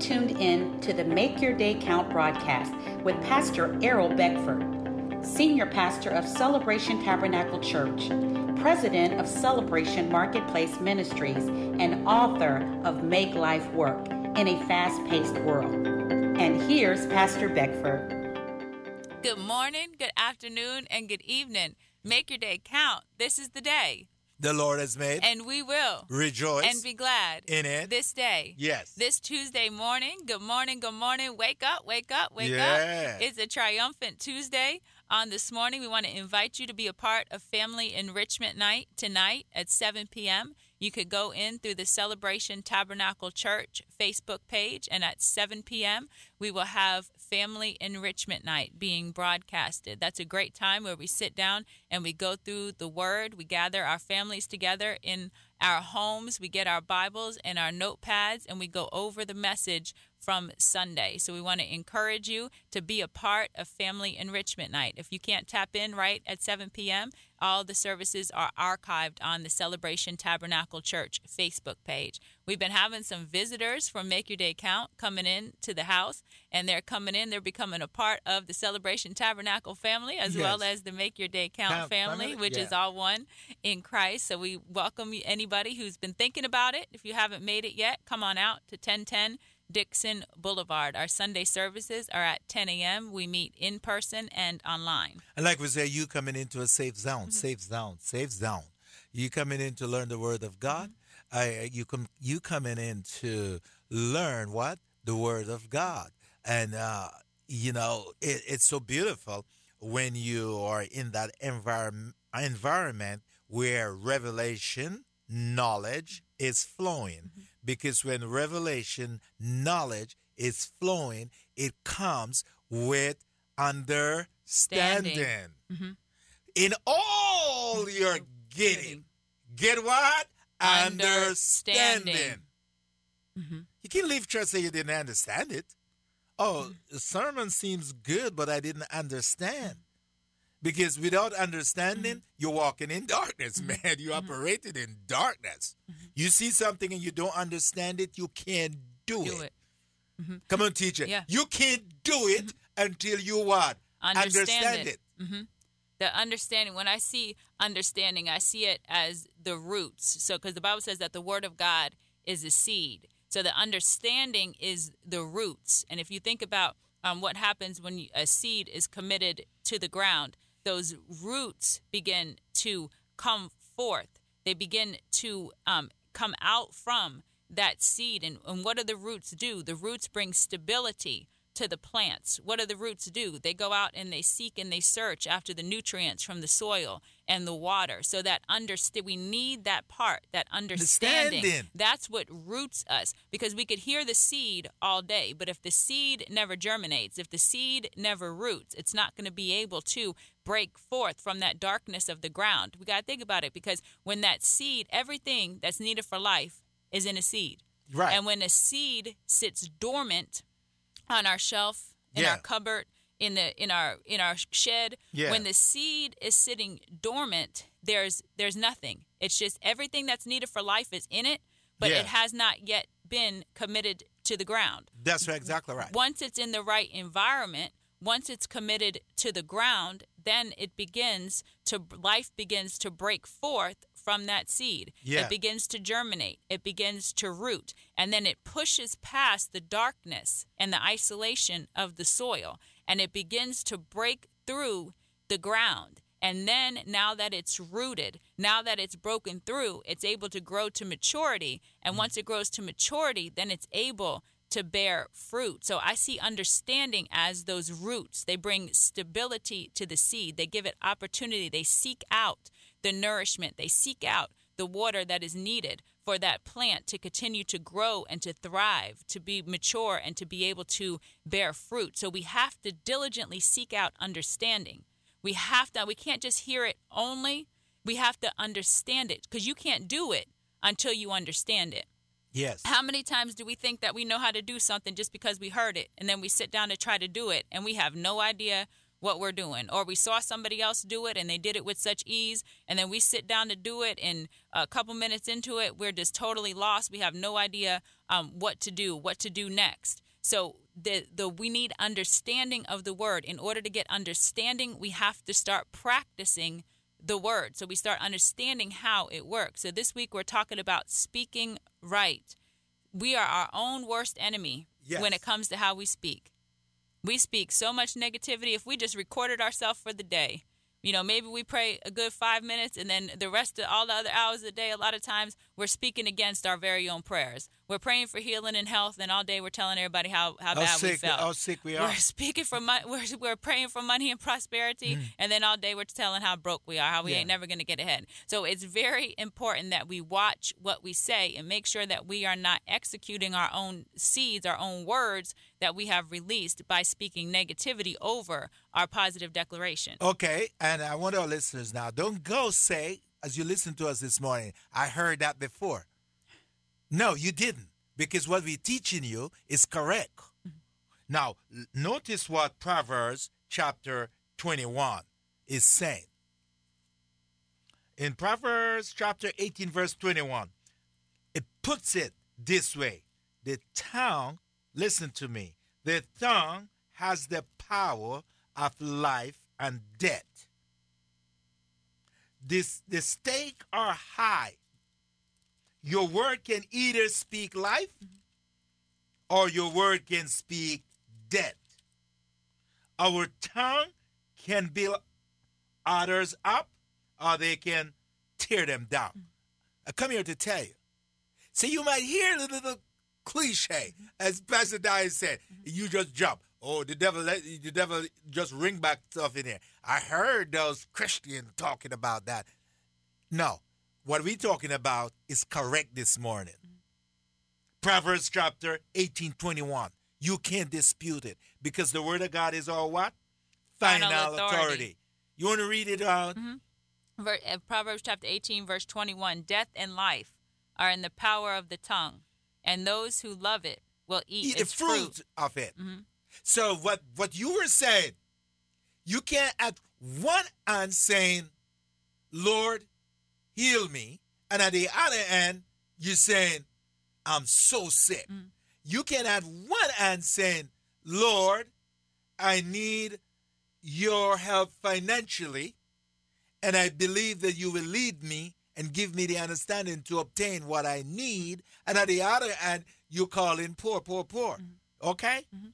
tuned in to the Make Your Day Count broadcast with Pastor Errol Beckford, Senior Pastor of Celebration Tabernacle Church, President of Celebration Marketplace Ministries, and author of Make Life Work in a Fast Paced World. And here's Pastor Beckford. Good morning, good afternoon, and good evening. Make your day count. This is the day the Lord has made. And we will rejoice and be glad in it this day. Yes. This Tuesday morning. Good morning, good morning. Wake up, wake up, wake yeah. up. It's a triumphant Tuesday. On this morning, we want to invite you to be a part of Family Enrichment Night tonight at 7 p.m. You could go in through the Celebration Tabernacle Church Facebook page, and at 7 p.m., we will have Family Enrichment Night being broadcasted. That's a great time where we sit down and we go through the Word. We gather our families together in our homes, we get our Bibles and our notepads, and we go over the message from Sunday. So we want to encourage you to be a part of Family Enrichment Night. If you can't tap in right at 7 p.m., all the services are archived on the Celebration Tabernacle Church Facebook page. We've been having some visitors from Make Your Day Count coming in to the house, and they're coming in. They're becoming a part of the Celebration Tabernacle family as yes. well as the Make Your Day Count, Count family, family, which yeah. is all one in Christ. So we welcome anybody who's been thinking about it. If you haven't made it yet, come on out to 1010 Dixon Boulevard. Our Sunday services are at 10 a.m. We meet in person and online. And like we say, you coming into a safe zone, mm-hmm. safe zone, safe zone. You coming in to learn the Word of God. Mm-hmm. I, you come, you coming in to learn what the Word of God, and uh, you know it, it's so beautiful when you are in that environment environment where revelation, knowledge is flowing. Mm-hmm because when revelation knowledge is flowing, it comes with understanding. Mm-hmm. In all you're getting, get what? Understanding. understanding. Mm-hmm. You can't leave church say you didn't understand it. Oh, mm-hmm. the sermon seems good, but I didn't understand. Because without understanding, mm-hmm. you're walking in darkness, mm-hmm. man. You mm-hmm. operated in darkness. Mm-hmm. You see something and you don't understand it, you can't do, do it. it. Mm-hmm. Come on, teacher. Yeah. You can't do it mm-hmm. until you what? Understand, understand it. it. The understanding, when I see understanding, I see it as the roots. So, because the Bible says that the word of God is a seed. So, the understanding is the roots. And if you think about um, what happens when a seed is committed to the ground, those roots begin to come forth. They begin to um, come out from that seed. And, and what do the roots do? The roots bring stability to the plants. What do the roots do? They go out and they seek and they search after the nutrients from the soil and the water. So that understand we need that part, that understanding. That's what roots us because we could hear the seed all day, but if the seed never germinates, if the seed never roots, it's not going to be able to break forth from that darkness of the ground. We got to think about it because when that seed, everything that's needed for life is in a seed. Right. And when a seed sits dormant on our shelf, in yeah. our cupboard, in the in our in our shed, yeah. when the seed is sitting dormant, there's there's nothing. It's just everything that's needed for life is in it, but yeah. it has not yet been committed to the ground. That's right, exactly right. Once it's in the right environment, once it's committed to the ground, then it begins to life begins to break forth from that seed. Yeah. It begins to germinate, it begins to root, and then it pushes past the darkness and the isolation of the soil, and it begins to break through the ground. And then, now that it's rooted, now that it's broken through, it's able to grow to maturity. And mm. once it grows to maturity, then it's able to bear fruit. So I see understanding as those roots. They bring stability to the seed, they give it opportunity, they seek out the nourishment, they seek out the water that is needed for that plant to continue to grow and to thrive, to be mature and to be able to bear fruit. So we have to diligently seek out understanding. We have to, we can't just hear it only, we have to understand it because you can't do it until you understand it. Yes. How many times do we think that we know how to do something just because we heard it and then we sit down to try to do it and we have no idea what we're doing. Or we saw somebody else do it and they did it with such ease, and then we sit down to do it, and a couple minutes into it, we're just totally lost. We have no idea um, what to do, what to do next. So the the we need understanding of the word. In order to get understanding, we have to start practicing the word. So we start understanding how it works. So this week we're talking about speaking right. We are our own worst enemy yes. when it comes to how we speak. We speak so much negativity. If we just recorded ourselves for the day, you know, maybe we pray a good five minutes and then the rest of all the other hours of the day, a lot of times we're speaking against our very own prayers. We're praying for healing and health, and all day we're telling everybody how, how, bad sick, we felt. How sick we are. We're speaking for money. We're, we're praying for money and prosperity, mm. and then all day we're telling how broke we are, how we yeah. ain't never going to get ahead. So it's very important that we watch what we say and make sure that we are not executing our own seeds, our own words that we have released by speaking negativity over our positive declaration. Okay, and I want our listeners now don't go say, as you listen to us this morning, I heard that before. No, you didn't, because what we're teaching you is correct. Mm-hmm. Now, notice what Proverbs chapter 21 is saying. In Proverbs chapter 18, verse 21, it puts it this way The tongue, listen to me, the tongue has the power of life and death. This, the stake are high your word can either speak life or your word can speak death. Our tongue can build others up or they can tear them down. I come here to tell you. See, you might hear the little cliche, as Pastor Dyer said, you just jump. Oh, the devil, the devil just ring back stuff in here. I heard those Christians talking about that. No, what we're talking about is correct this morning. Proverbs chapter 18, 21. You can't dispute it because the word of God is our what? Final, Final authority. authority. You want to read it out? Mm-hmm. Uh, Proverbs chapter 18, verse 21. Death and life are in the power of the tongue, and those who love it will eat, eat its the fruit, fruit. of it. Mm-hmm. So what, what you were saying, you can't at one hand saying, Lord, heal me. And at the other end, you're saying, I'm so sick. Mm. You can at one end saying, Lord, I need your help financially, and I believe that you will lead me and give me the understanding to obtain what I need. And at the other end, you call in poor, poor, poor. Mm-hmm. Okay? Mm-hmm.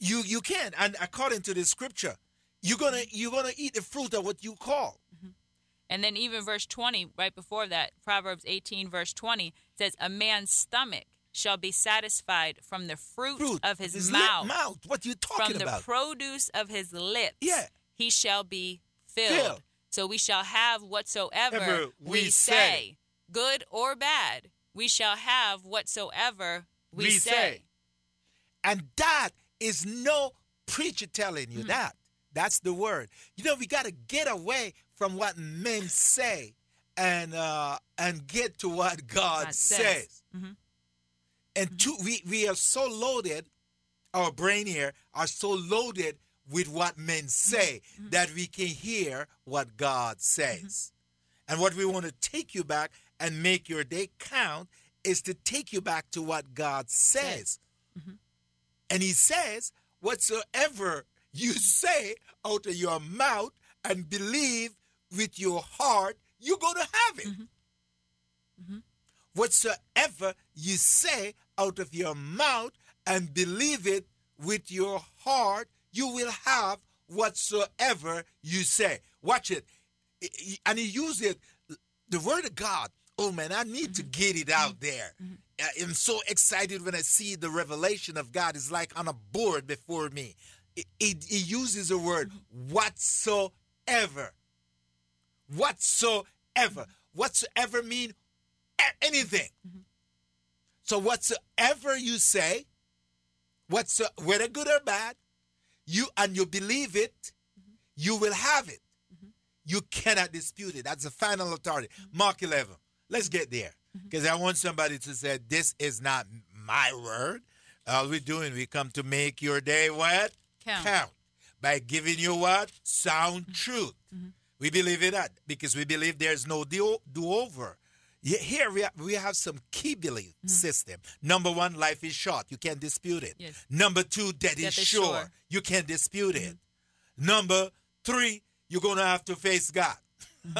You you can. And according to the scripture, you're gonna you're gonna eat the fruit of what you call. Mm-hmm. And then even verse 20, right before that, Proverbs 18, verse 20, says, A man's stomach shall be satisfied from the fruit, fruit of his, his mouth. mouth. What you talking from about? From the produce of his lips. Yeah. He shall be filled. filled. So we shall have whatsoever Ever we, we say. say. good or bad. We shall have whatsoever we, we say. say. And that is no preacher telling you mm. that. That's the word. You know, we got to get away from what men say and uh, and get to what God, God says. says. Mm-hmm. And mm-hmm. we, we are so loaded, our brain here are so loaded with what men mm-hmm. say mm-hmm. that we can hear what God says. Mm-hmm. And what we want to take you back and make your day count is to take you back to what God says. Mm-hmm. And He says, whatsoever you say out of your mouth and believe with your heart, you're going to have it. Mm-hmm. Mm-hmm. Whatsoever you say out of your mouth and believe it with your heart, you will have whatsoever you say. Watch it. And he used it, the word of God. Oh man, I need mm-hmm. to get it out mm-hmm. there. Mm-hmm. I'm so excited when I see the revelation of God. It's like on a board before me. He uses the word mm-hmm. whatsoever whatsoever. Whatsoever mean anything. Mm-hmm. So whatsoever you say, whatso whether good or bad, you and you believe it, mm-hmm. you will have it. Mm-hmm. You cannot dispute it. That's the final authority. Mm-hmm. Mark 11. Let's get there. Because mm-hmm. I want somebody to say, This is not my word. All we're doing, we come to make your day what? Count. Count. By giving you what? Sound truth. We believe in that because we believe there's no do over. here we have, we have some key belief mm-hmm. system. Number one, life is short. You can't dispute it. Yes. Number two, death, death is, sure. sure. You can't dispute mm-hmm. it. Number three, you're going to have to face God.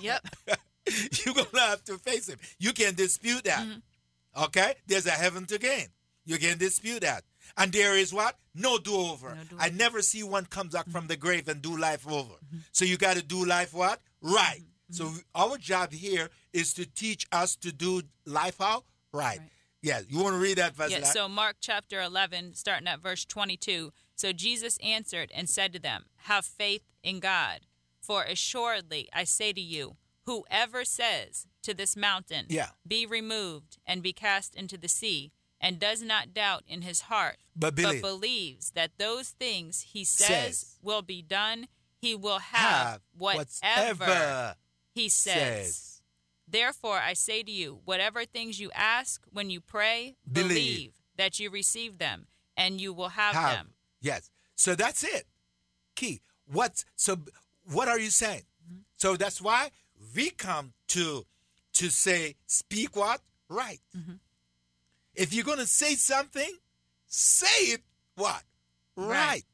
yep. you're going to have to face Him. You can't dispute that. Mm-hmm. Okay? There's a heaven to gain. You can't dispute that. And there is what? No do over. No I never see one comes back from the grave and do life over. Mm-hmm. So you got to do life what? Right. Mm-hmm. So our job here is to teach us to do life how? Right. right. Yeah. You want to read that verse? Yeah. So Mark chapter 11, starting at verse 22. So Jesus answered and said to them, Have faith in God. For assuredly I say to you, whoever says to this mountain, yeah. Be removed and be cast into the sea, and does not doubt in his heart, but, believe. but believes that those things he says, says, will be done, he will have, have whatever he says. says. Therefore, I say to you, whatever things you ask when you pray, believe, believe that you receive them, and you will have, have, them. Yes. So that's it. Key. What? So what are you saying? Mm-hmm. So that's why we come to to say, speak what right. Mm-hmm. If you're going to say something, say it what? Right. right.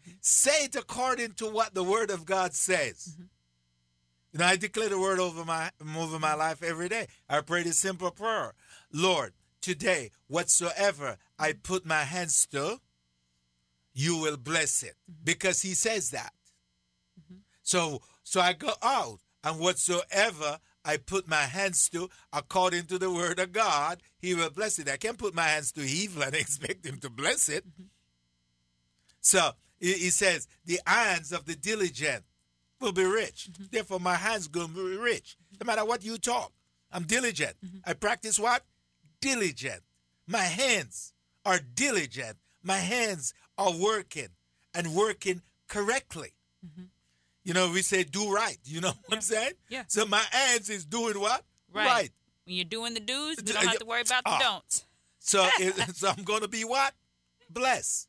Mm-hmm. Say it according to what the word of God says. Mm-hmm. You know, I declare the word over my over my life every day. I pray this simple prayer. Lord, today, whatsoever I put my hands to, you will bless it. Mm-hmm. Because he says that. Mm-hmm. So so I go out and whatsoever I put my hands to according to the word of God, he will bless it. I can't put my hands to evil and expect him to bless it. So he says, the hands of the diligent will be rich. Mm-hmm. Therefore, my hands going to be rich. No matter what you talk, I'm diligent. Mm-hmm. I practice what? Diligent. My hands are diligent. My hands are working and working correctly. Mm-hmm. You know, we say do right. You know what yeah. I'm saying? Yeah. So my hands is doing what? Right. right. When you're doing the do's, you don't have to worry about the uh, don'ts. So, it, so I'm going to be what? Blessed.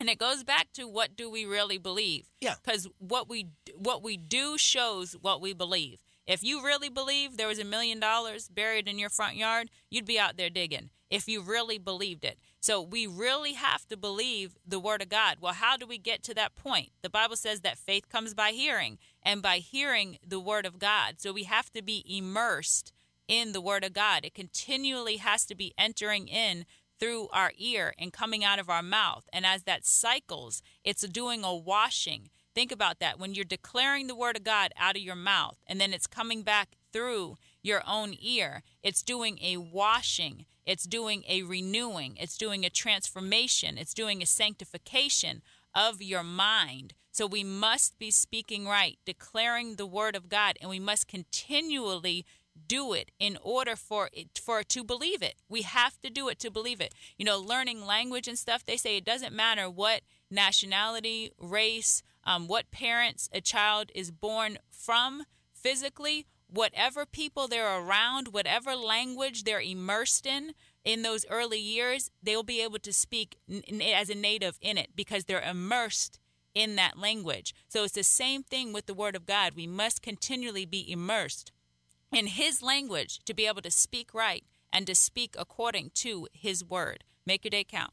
And it goes back to what do we really believe? Yeah. Because what we what we do shows what we believe. If you really believe there was a million dollars buried in your front yard, you'd be out there digging. If you really believed it. So we really have to believe the word of God. Well, how do we get to that point? The Bible says that faith comes by hearing, and by hearing the word of God. So we have to be immersed in the word of God. It continually has to be entering in through our ear and coming out of our mouth. And as that cycles, it's doing a washing. Think about that. When you're declaring the word of God out of your mouth and then it's coming back through your own ear, it's doing a washing it's doing a renewing, it's doing a transformation, it's doing a sanctification of your mind. So we must be speaking right, declaring the word of God, and we must continually do it in order for it for to believe it. We have to do it to believe it. You know, learning language and stuff, they say it doesn't matter what nationality, race, um, what parents a child is born from physically whatever people they're around, whatever language they're immersed in in those early years, they'll be able to speak n- as a native in it because they're immersed in that language. So it's the same thing with the Word of God. We must continually be immersed in His language to be able to speak right and to speak according to His Word. Make your day count.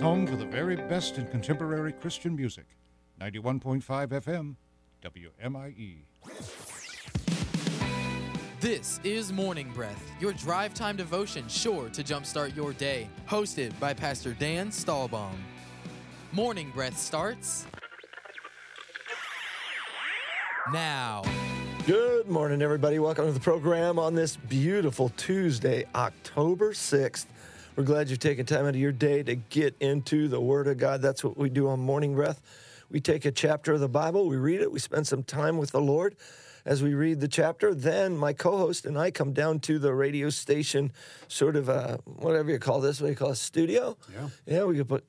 home for the very best in contemporary Christian music. 91.5 FM, WMIE. This is Morning Breath, your drive time devotion sure to jumpstart your day. Hosted by Pastor Dan Stahlbaum. Morning Breath starts now. Good morning, everybody. Welcome to the program on this beautiful Tuesday, October 6th. We're glad you've taken time out of your day to get into the Word of God. That's what we do on Morning Breath. We take a chapter of the Bible, we read it, we spend some time with the Lord. as we read the chapter. Then my co-host and I come down to the radio station, sort of a whatever you call this, what do you call a studio? Yeah. Yeah, we could put, go